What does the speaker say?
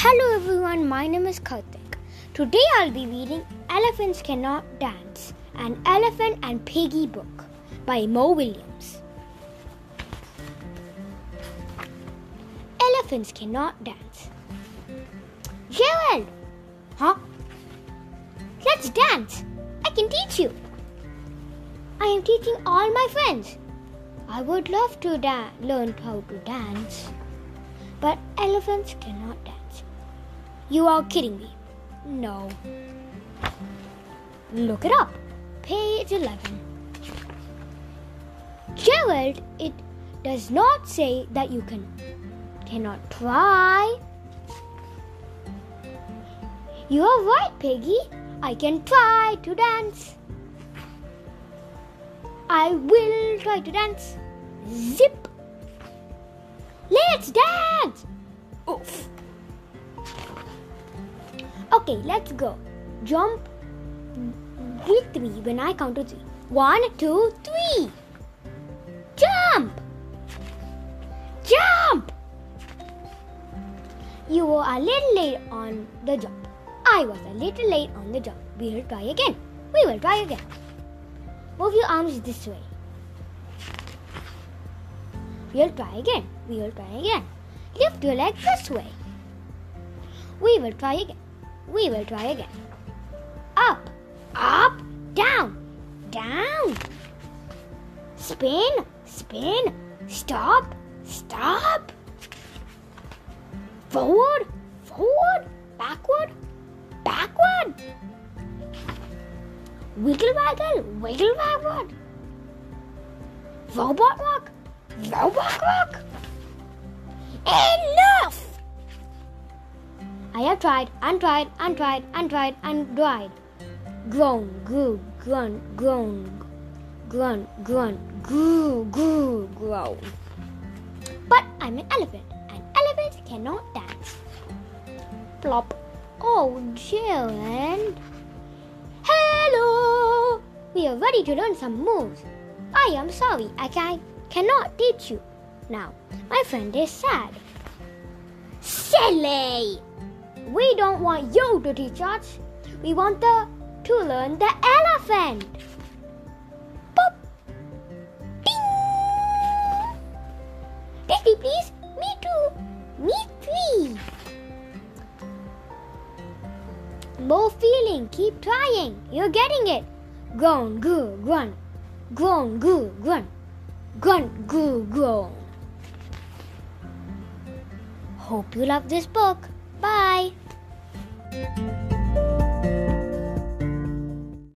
Hello everyone, my name is Karthik. Today I'll be reading Elephants Cannot Dance, an Elephant and Piggy book by Mo Willems. Elephants Cannot Dance. Gerald! Huh? Let's dance. I can teach you. I am teaching all my friends. I would love to da- learn how to dance, but elephants cannot dance. You are kidding me. No. Look it up. Page 11. Gerald, it does not say that you can cannot try. You are right, Piggy. I can try to dance. I will try to dance. Zip. Let's dance. Okay, let's go. Jump with me when I count to three. One, two, three. Jump. Jump. You were a little late on the jump. I was a little late on the jump. We will try again. We will try again. Move your arms this way. We'll try again. We will try again. Lift your leg this way. We will try again. We will try again. Up, up, down, down. Spin, spin. Stop, stop. Forward, forward, backward, backward. Wiggle waggle, wiggle backward. Robot walk, robot walk. Enough! I have tried and tried and tried and tried and tried. Groan, goo, grunt, groan, grunt, grunt, goo, goo, groan. But I'm an elephant, and elephants cannot dance. Plop. Oh, Jalen. Hello! We are ready to learn some moves. I am sorry, I can, cannot teach you. Now, my friend is sad. Silly! We don't want you to teach us. We want the to learn the elephant. Pop. Ding. Daddy, please. Me too. Me three. More feeling. Keep trying. You're getting it. Groan, goo, grunt. Groan, goo, grunt. Grunt, goo, groan. Hope you love this book. Bye. Música